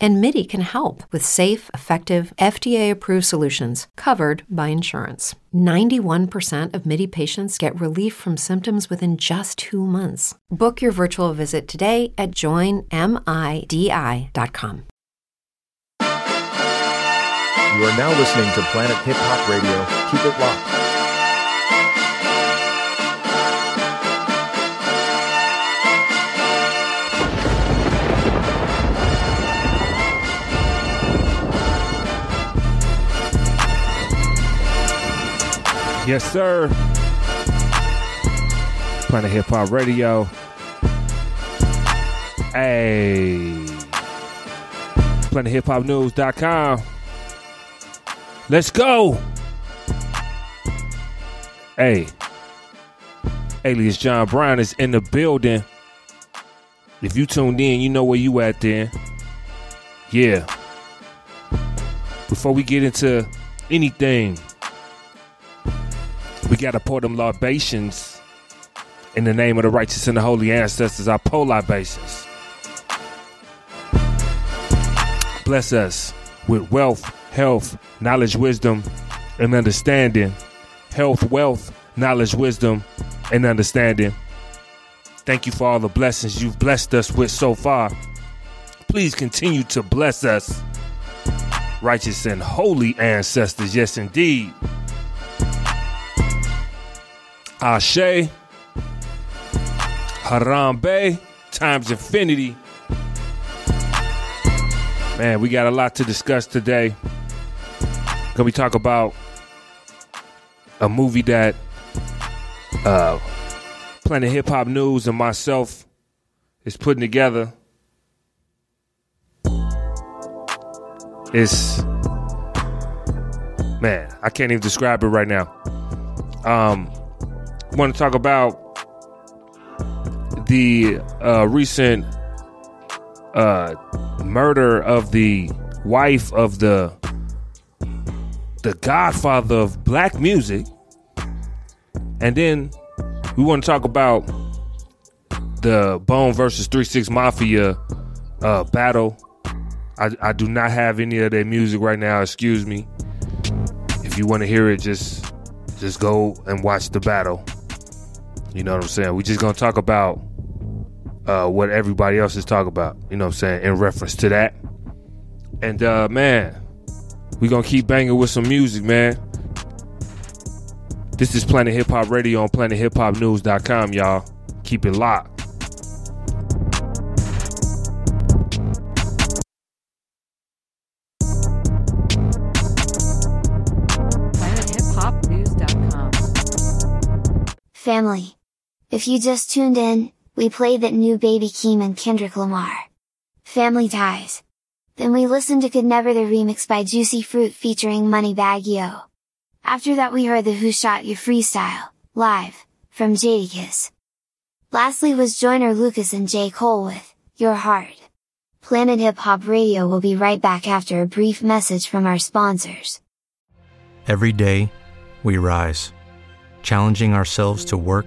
And MIDI can help with safe, effective, FDA approved solutions covered by insurance. 91% of MIDI patients get relief from symptoms within just two months. Book your virtual visit today at joinmidi.com. You are now listening to Planet Hip Hop Radio. Keep it locked. Yes, sir. Planet Hip Hop Radio. Hey. PlanetHipHopNews.com. Let's go. Hey. Alias John Brown is in the building. If you tuned in, you know where you at then. Yeah. Before we get into anything, got to pour them libations in the name of the righteous and the holy ancestors. I pour libations. Bless us with wealth, health, knowledge, wisdom, and understanding. Health, wealth, knowledge, wisdom, and understanding. Thank you for all the blessings you've blessed us with so far. Please continue to bless us, righteous and holy ancestors. Yes, indeed. Ashe, Harambe, times infinity. Man, we got a lot to discuss today. Can we talk about a movie that uh, Planet Hip Hop News and myself is putting together? It's man, I can't even describe it right now. Um, want to talk about the uh, recent uh, murder of the wife of the the godfather of black music, and then we want to talk about the Bone versus Three Six Mafia uh, battle. I, I do not have any of their music right now. Excuse me. If you want to hear it, just just go and watch the battle. You know what I'm saying? We're just gonna talk about uh, what everybody else is talking about. You know what I'm saying? In reference to that. And uh, man, we're gonna keep banging with some music, man. This is Planet Hip Hop Radio on PlanetHipHopNews.com, y'all. Keep it locked. PlanetHipHopNews.com. Family. If you just tuned in, we played that new Baby Keem and Kendrick Lamar. Family Ties. Then we listened to Could Never the remix by Juicy Fruit featuring Moneybagg Yo. After that we heard the Who Shot You freestyle, live, from Jadakiss. Lastly was Joyner Lucas and J. Cole with, Your Heart. Planet Hip Hop Radio will be right back after a brief message from our sponsors. Every day, we rise, challenging ourselves to work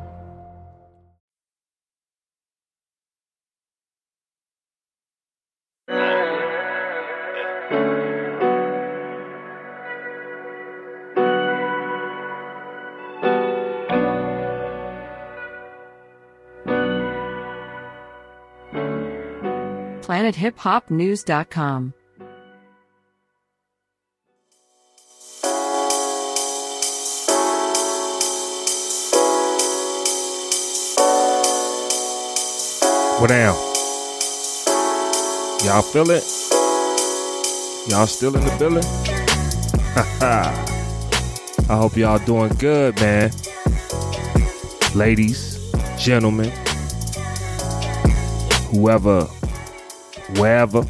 PlanetHipHopNews.com. What down? Y'all feel it? Y'all still in the building? I hope y'all doing good, man. Ladies, gentlemen, whoever, wherever.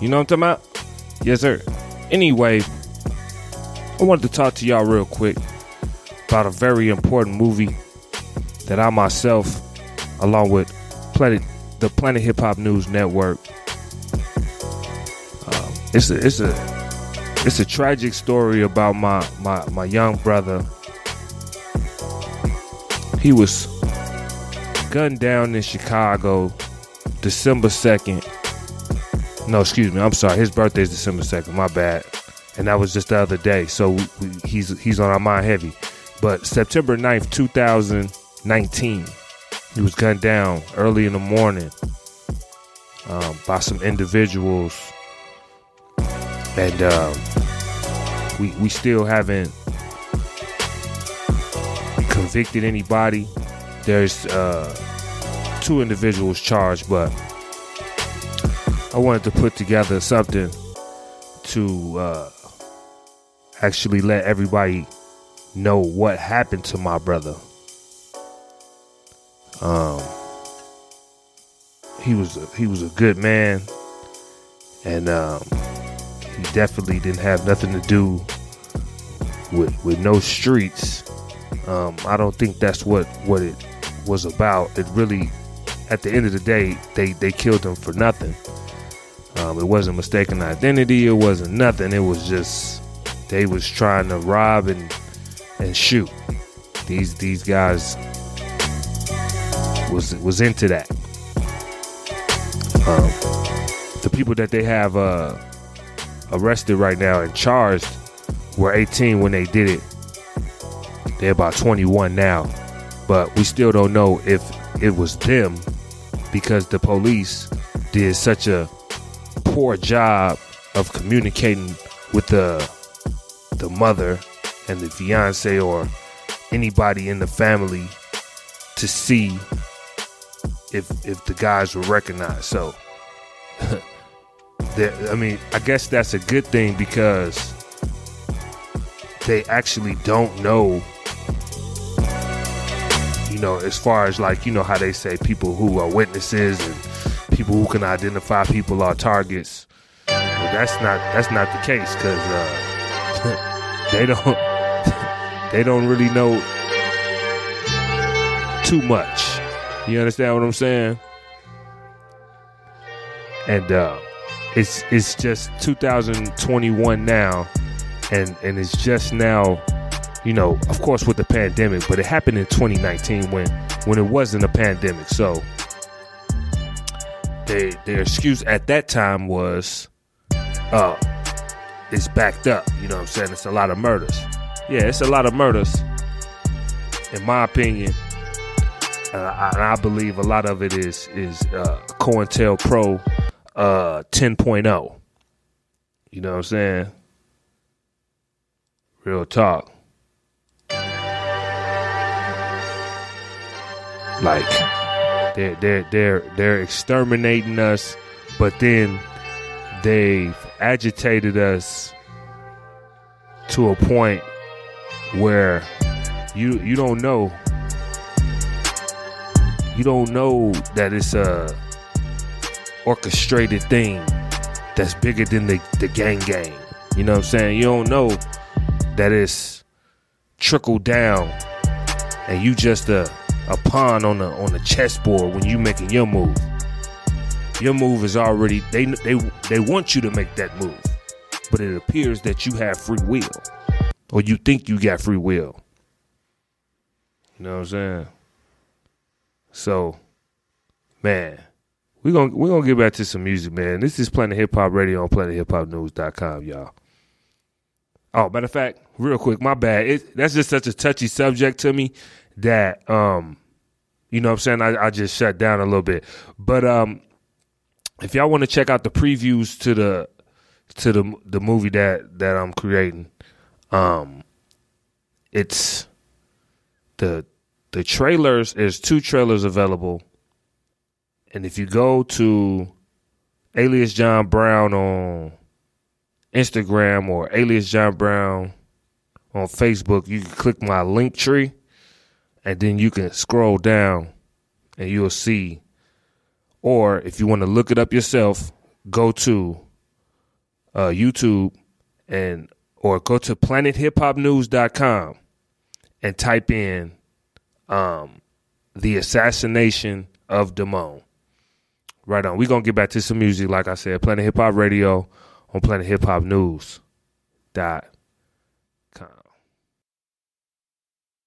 You know what I'm talking about? Yes, sir. Anyway, I wanted to talk to y'all real quick about a very important movie that I myself, along with Planet, the Planet Hip Hop News Network, um, it's a it's a it's a tragic story about my my my young brother. He was gunned down in Chicago, December second. No, excuse me. I'm sorry. His birthday is December second. My bad. And that was just the other day. So we, he's he's on our mind heavy. But September 9th, 2019, he was gunned down early in the morning um, by some individuals. And um, we, we still haven't convicted anybody. There's uh, two individuals charged, but I wanted to put together something to uh, actually let everybody know what happened to my brother. Um, he was a, he was a good man, and um, he definitely didn't have nothing to do with with no streets. Um, I don't think that's what what it was about. It really, at the end of the day, they they killed him for nothing. Um, it wasn't mistaken identity. It wasn't nothing. It was just they was trying to rob and and shoot. These these guys was was into that. Um, the people that they have uh, arrested right now and charged were 18 when they did it. They're about 21 now, but we still don't know if it was them because the police did such a poor job of communicating with the the mother and the fiance or anybody in the family to see if if the guys were recognized. So I mean, I guess that's a good thing because they actually don't know you know, as far as like, you know how they say people who are witnesses and people who can identify people are targets. But that's not that's not the case because uh, they don't they don't really know too much. You understand what I'm saying? And uh, it's it's just 2021 now, and and it's just now, you know, of course with the pandemic, but it happened in 2019 when when it wasn't a pandemic. So they, their excuse at that time was, uh, it's backed up. You know what I'm saying? It's a lot of murders. Yeah, it's a lot of murders, in my opinion. Uh, and I believe a lot of it is is uh, COINTELPRO uh, 10.0. You know what I'm saying? Real talk. Like they're they're they're they're exterminating us, but then they've agitated us to a point where you you don't know you don't know that it's a orchestrated thing that's bigger than the, the gang gang. You know what I'm saying? You don't know that it's trickled down and you just a, a pawn on the on the chessboard when you making your move. Your move is already they they they want you to make that move. But it appears that you have free will. Or you think you got free will. You know what I'm saying? So, man, we're gonna we're gonna get back to some music, man. This is Planet Hip Hop Radio on PlanetHipHopNews.com, y'all. Oh, matter of fact, real quick, my bad. It, that's just such a touchy subject to me that um, you know what I'm saying? I, I just shut down a little bit. But um if y'all want to check out the previews to the to the the movie that that I'm creating, um it's the the trailers there's two trailers available and if you go to alias john brown on instagram or alias john brown on Facebook, you can click my link tree and then you can scroll down and you'll see. Or if you want to look it up yourself, go to uh, YouTube and or go to planethiphopnews.com and type in um, the assassination of Damone. Right on. We're gonna get back to some music, like I said, Planet Hip Hop Radio on Planet Hip Hop News. Dot com.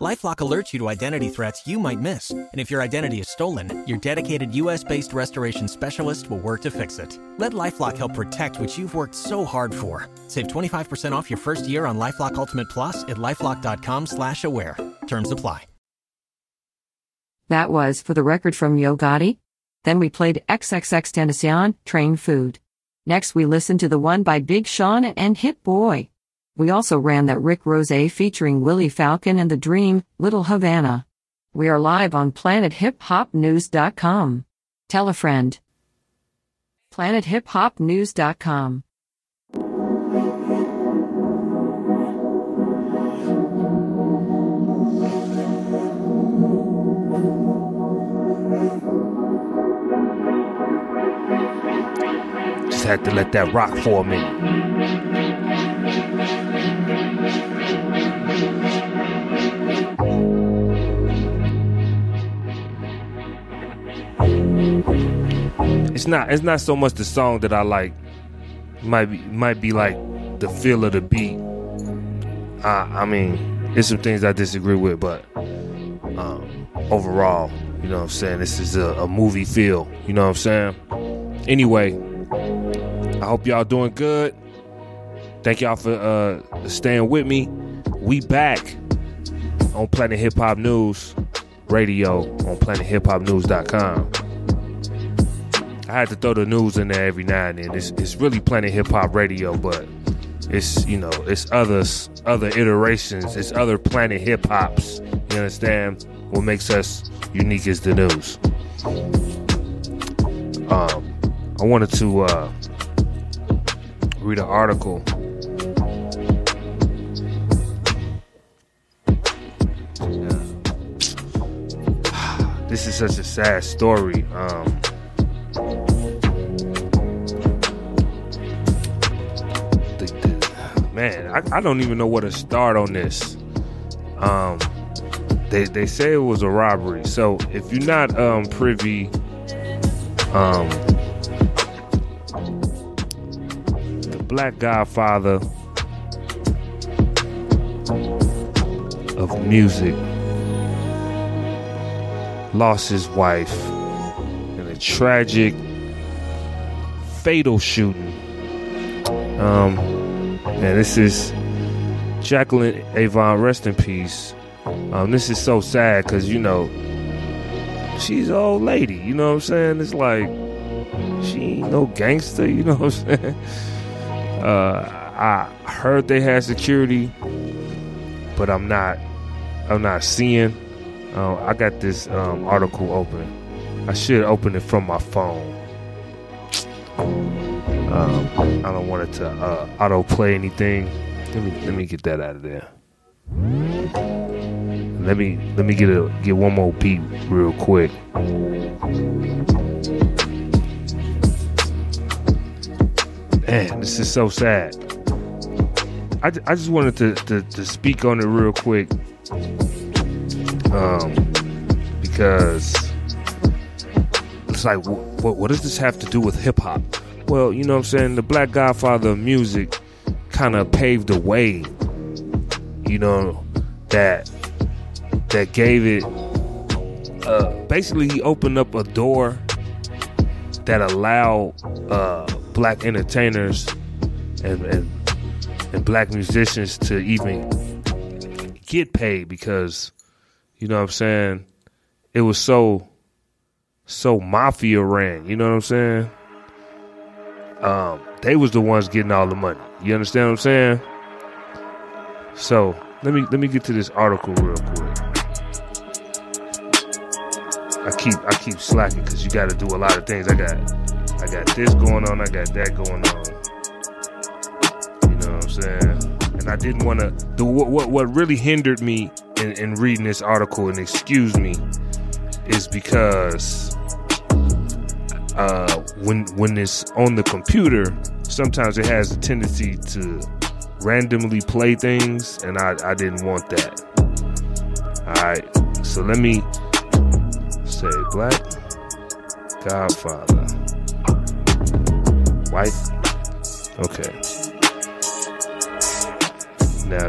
LifeLock alerts you to identity threats you might miss, and if your identity is stolen, your dedicated U.S.-based restoration specialist will work to fix it. Let LifeLock help protect what you've worked so hard for. Save 25% off your first year on LifeLock Ultimate Plus at lifeLock.com/slash-aware. Terms apply. That was for the record from Yo Gotti. Then we played XXXTentacion, Train Food. Next we listened to the one by Big Sean and Hit Boy. We also ran that Rick Ross featuring Willie Falcon and The Dream, Little Havana. We are live on planethiphopnews.com. Tell a friend. planethiphopnews.com. Just had to let that rock for a minute. It's not. It's not so much the song that I like. Might be. Might be like the feel of the beat. I, I mean, there's some things I disagree with, but um, overall, you know what I'm saying. This is a, a movie feel. You know what I'm saying. Anyway, I hope y'all doing good. Thank y'all for uh, staying with me. We back on Planet Hip Hop News Radio on PlanetHipHopNews.com. I had to throw the news in there every now and then. It's, it's really Planet Hip Hop Radio, but it's you know it's others, other iterations. It's other Planet Hip Hops. You understand? What makes us unique is the news. Um, I wanted to uh, read an article. This is such a sad story. Um, I, I don't even know where to start on this. Um, they they say it was a robbery. So if you're not um privy, um, the Black Godfather of music lost his wife in a tragic, fatal shooting. Um, and this is Jacqueline Avant, rest in peace. Um, this is so sad because you know she's an old lady. You know what I'm saying? It's like she ain't no gangster. You know what I'm saying? Uh, I heard they had security, but I'm not. I'm not seeing. Uh, I got this um, article open. I should open it from my phone. Um, I don't want it to uh, auto play anything. Let me let me get that out of there. Let me let me get a get one more beat real quick. Man, this is so sad. I, I just wanted to, to, to speak on it real quick. Um, because it's like, what, what does this have to do with hip hop? Well, you know what I'm saying? The Black Godfather of music kind of paved the way, you know, that that gave it. Uh, basically, he opened up a door that allowed uh, black entertainers and, and and black musicians to even get paid because you know what I'm saying it was so so mafia ran you know what I'm saying um they was the ones getting all the money you understand what I'm saying so let me let me get to this article real quick. I keep I keep slacking because you got to do a lot of things. I got I got this going on. I got that going on. You know what I'm saying? And I didn't want to. The what, what what really hindered me in, in reading this article and excuse me is because uh, when when it's on the computer, sometimes it has a tendency to randomly play things, and I, I didn't want that. Alright, so let me say Black Godfather. White. Okay. Now,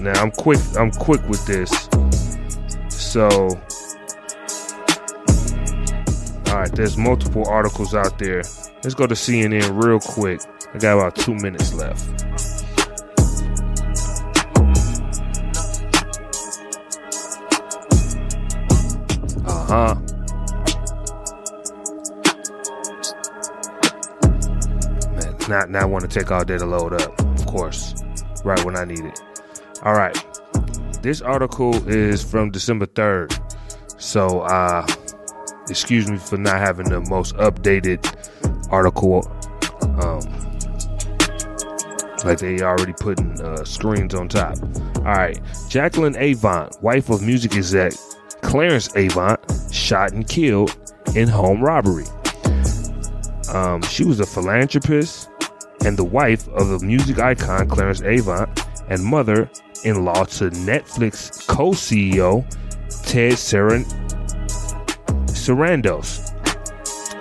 now I'm quick. I'm quick with this. So, all right. There's multiple articles out there. Let's go to CNN real quick. I got about two minutes left. Uh huh? Not now want to take all day to load up, of course, right when I need it. All right, this article is from December third, so uh, excuse me for not having the most updated article. Um, like they already putting uh, screens on top. All right, Jacqueline Avant, wife of music exec Clarence Avant shot and killed in home robbery. Um, she was a philanthropist and the wife of the music icon Clarence Avant and mother in law to Netflix co CEO Ted Saran- Sarandos.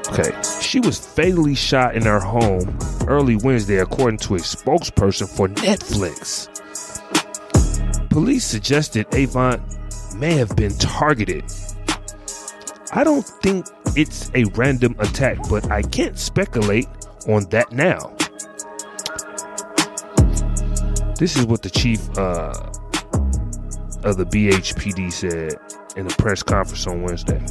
Okay, she was fatally shot in her home early Wednesday, according to a spokesperson for Netflix. Police suggested Avant may have been targeted. I don't think it's a random attack, but I can't speculate on that now. This is what the chief uh, of the BHPD said in a press conference on Wednesday.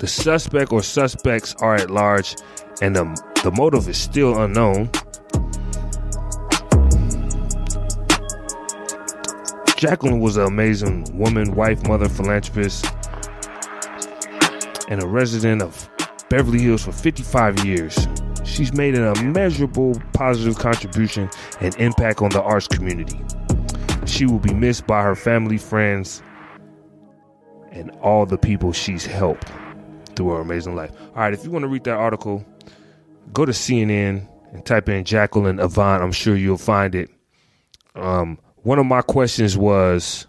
The suspect or suspects are at large, and the, the motive is still unknown. Jacqueline was an amazing woman, wife, mother, philanthropist, and a resident of Beverly Hills for 55 years. She's made an immeasurable positive contribution and impact on the arts community. She will be missed by her family, friends, and all the people she's helped through her amazing life. All right, if you want to read that article, go to CNN and type in Jacqueline Avant. I'm sure you'll find it. Um, one of my questions was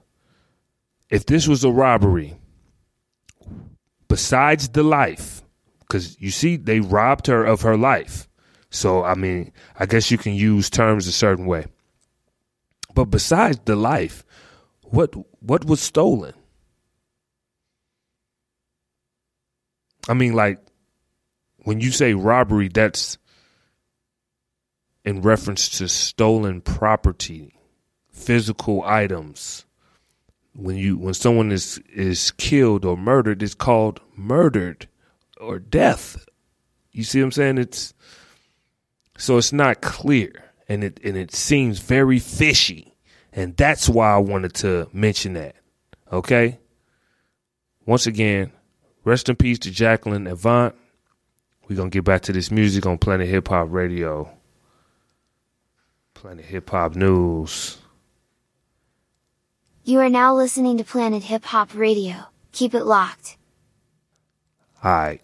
if this was a robbery, besides the life, because you see, they robbed her of her life. So, I mean, I guess you can use terms a certain way. But besides the life, what what was stolen? I mean, like when you say robbery, that's in reference to stolen property physical items. When you when someone is is killed or murdered, it's called murdered or death. You see what I'm saying? It's so it's not clear and it and it seems very fishy. And that's why I wanted to mention that. Okay? Once again, rest in peace to Jacqueline Avant. We're gonna get back to this music on Planet Hip Hop Radio. Planet Hip Hop News. You are now listening to Planet Hip Hop Radio. Keep it locked. All right.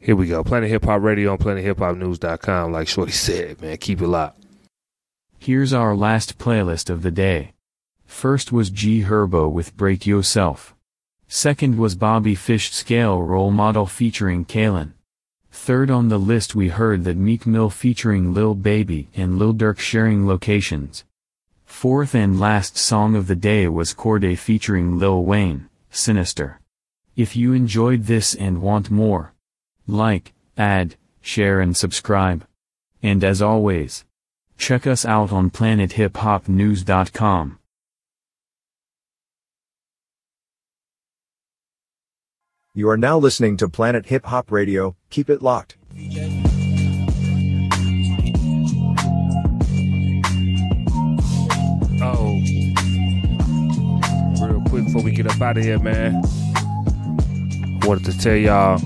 Here we go. Planet Hip Hop Radio on PlanetHipHopNews.com. Like Shorty said, man, keep it locked. Here's our last playlist of the day. First was G Herbo with Break Yourself. Second was Bobby Fish Scale Role Model featuring Kalen. Third on the list we heard that Meek Mill featuring Lil Baby and Lil Durk sharing locations. Fourth and last song of the day was Cordae featuring Lil Wayne, Sinister. If you enjoyed this and want more, like, add, share and subscribe. And as always, check us out on planethiphopnews.com. You are now listening to Planet Hip Hop Radio. Keep it locked. Oh, real quick before we get up out of here, man, I wanted to tell y'all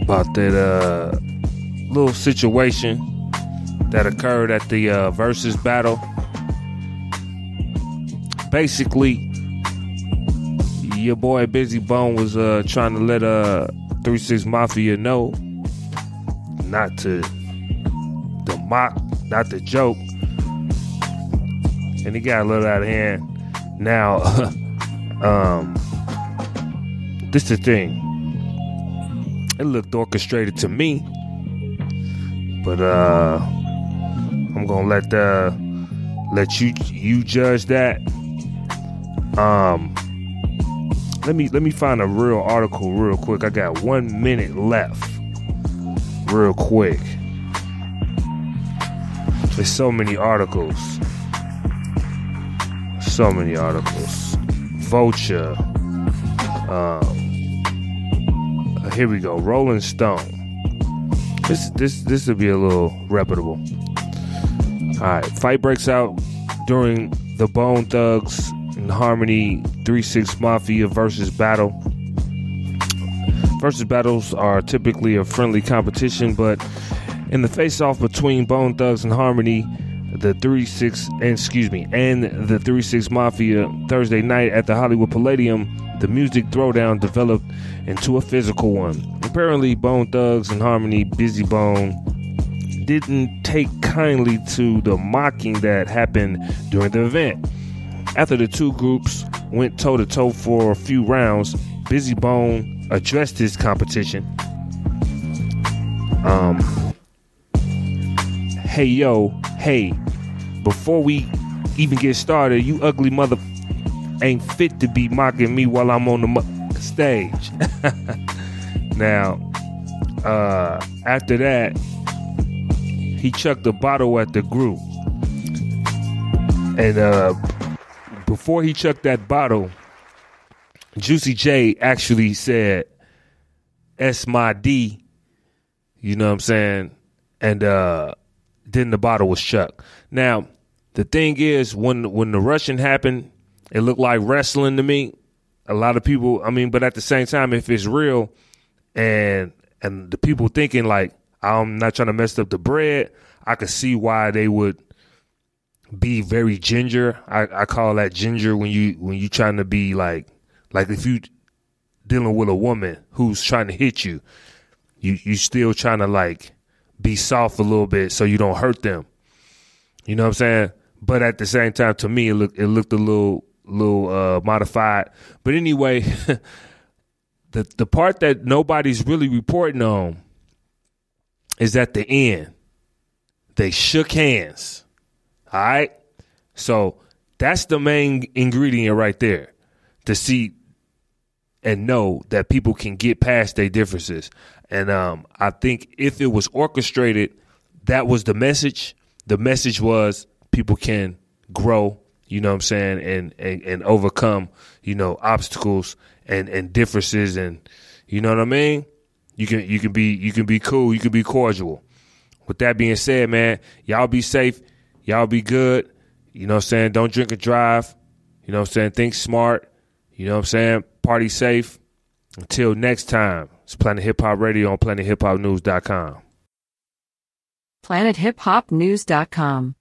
about that uh, little situation that occurred at the uh, versus battle. Basically, your boy Bizzy Bone was uh, trying to let uh, 3 6 Mafia know not to the mock, not the joke. And he got a little out of hand. Now, um, this is the thing. It looked orchestrated to me, but uh, I'm gonna let the let you you judge that. Um, let me let me find a real article real quick. I got one minute left. Real quick. There's so many articles. So many articles. Vulture. Um, here we go. Rolling Stone. This this this will be a little reputable. All right, fight breaks out during the Bone Thugs and Harmony 3 6 Mafia versus battle. Versus battles are typically a friendly competition, but in the face off between Bone Thugs-n-Harmony, the 3 6, and excuse me, and the 3 6 Mafia Thursday night at the Hollywood Palladium, the music throwdown developed into a physical one. Apparently, Bone Thugs-n-Harmony, Bizzy Bone, didn't take kindly to the mocking that happened during the event. After the two groups went toe to toe for a few rounds, Bizzy Bone addressed his competition. Um, hey yo, hey, before we even get started, you ugly mother ain't fit to be mocking me while I'm on the stage. now, uh, after that, he chucked a bottle at the group. And uh, before he chucked that bottle, Juicy J actually said, S my D, you know what I'm saying? And uh, then the bottle was chucked. Now, the thing is, when when the Russian happened, it looked like wrestling to me. A lot of people, I mean, but at the same time, if it's real, and and the people thinking like I'm not trying to mess up the bread, I could see why they would be very ginger. I, I call that ginger when you when you trying to be like like if you dealing with a woman who's trying to hit you, you you still trying to like be soft a little bit so you don't hurt them. You know what I'm saying? But at the same time, to me, it looked it looked a little little uh, modified. But anyway, the the part that nobody's really reporting on is at the end. They shook hands. All right. So that's the main ingredient right there to see and know that people can get past their differences. And um, I think if it was orchestrated, that was the message. The message was people can grow, you know what I'm saying, and, and, and overcome, you know, obstacles and, and differences and you know what I mean? You can you can be you can be cool, you can be cordial. With that being said, man, y'all be safe, y'all be good. You know what I'm saying? Don't drink and drive. You know what I'm saying? Think smart. You know what I'm saying? Party safe. Until next time, it's Planet Hip Hop Radio on PlanetHipHopNews.com. PlanetHipHopNews.com.